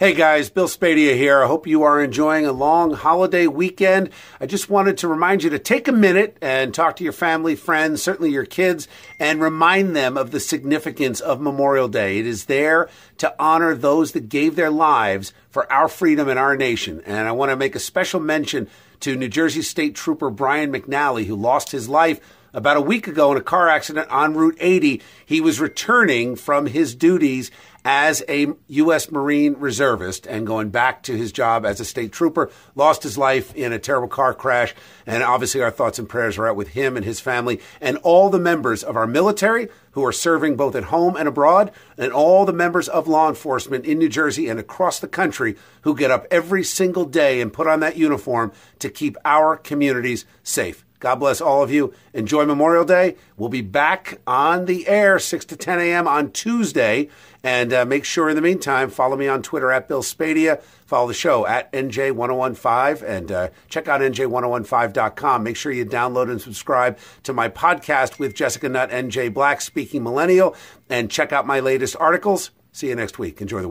Hey guys, Bill Spadea here. I hope you are enjoying a long holiday weekend. I just wanted to remind you to take a minute and talk to your family, friends, certainly your kids, and remind them of the significance of Memorial Day. It is there to honor those that gave their lives for our freedom and our nation. And I want to make a special mention to New Jersey State Trooper Brian McNally, who lost his life about a week ago in a car accident on Route 80. He was returning from his duties as a U.S. Marine reservist and going back to his job as a state trooper. Lost his life in a terrible car crash. And obviously, our thoughts and prayers are out with him and his family and all the members of our military who are serving both at home and abroad, and all the members of law enforcement in New Jersey and across the country who get up every single day and put on that uniform to keep our communities safe. God bless all of you. Enjoy Memorial Day. We'll be back on the air 6 to 10 a.m. on Tuesday. And uh, make sure in the meantime, follow me on Twitter at Bill Spadea. Follow the show at NJ1015 and uh, check out NJ1015.com. Make sure you download and subscribe to my podcast with Jessica Nutt Jay Black, Speaking Millennial, and check out my latest articles. See you next week. Enjoy the week.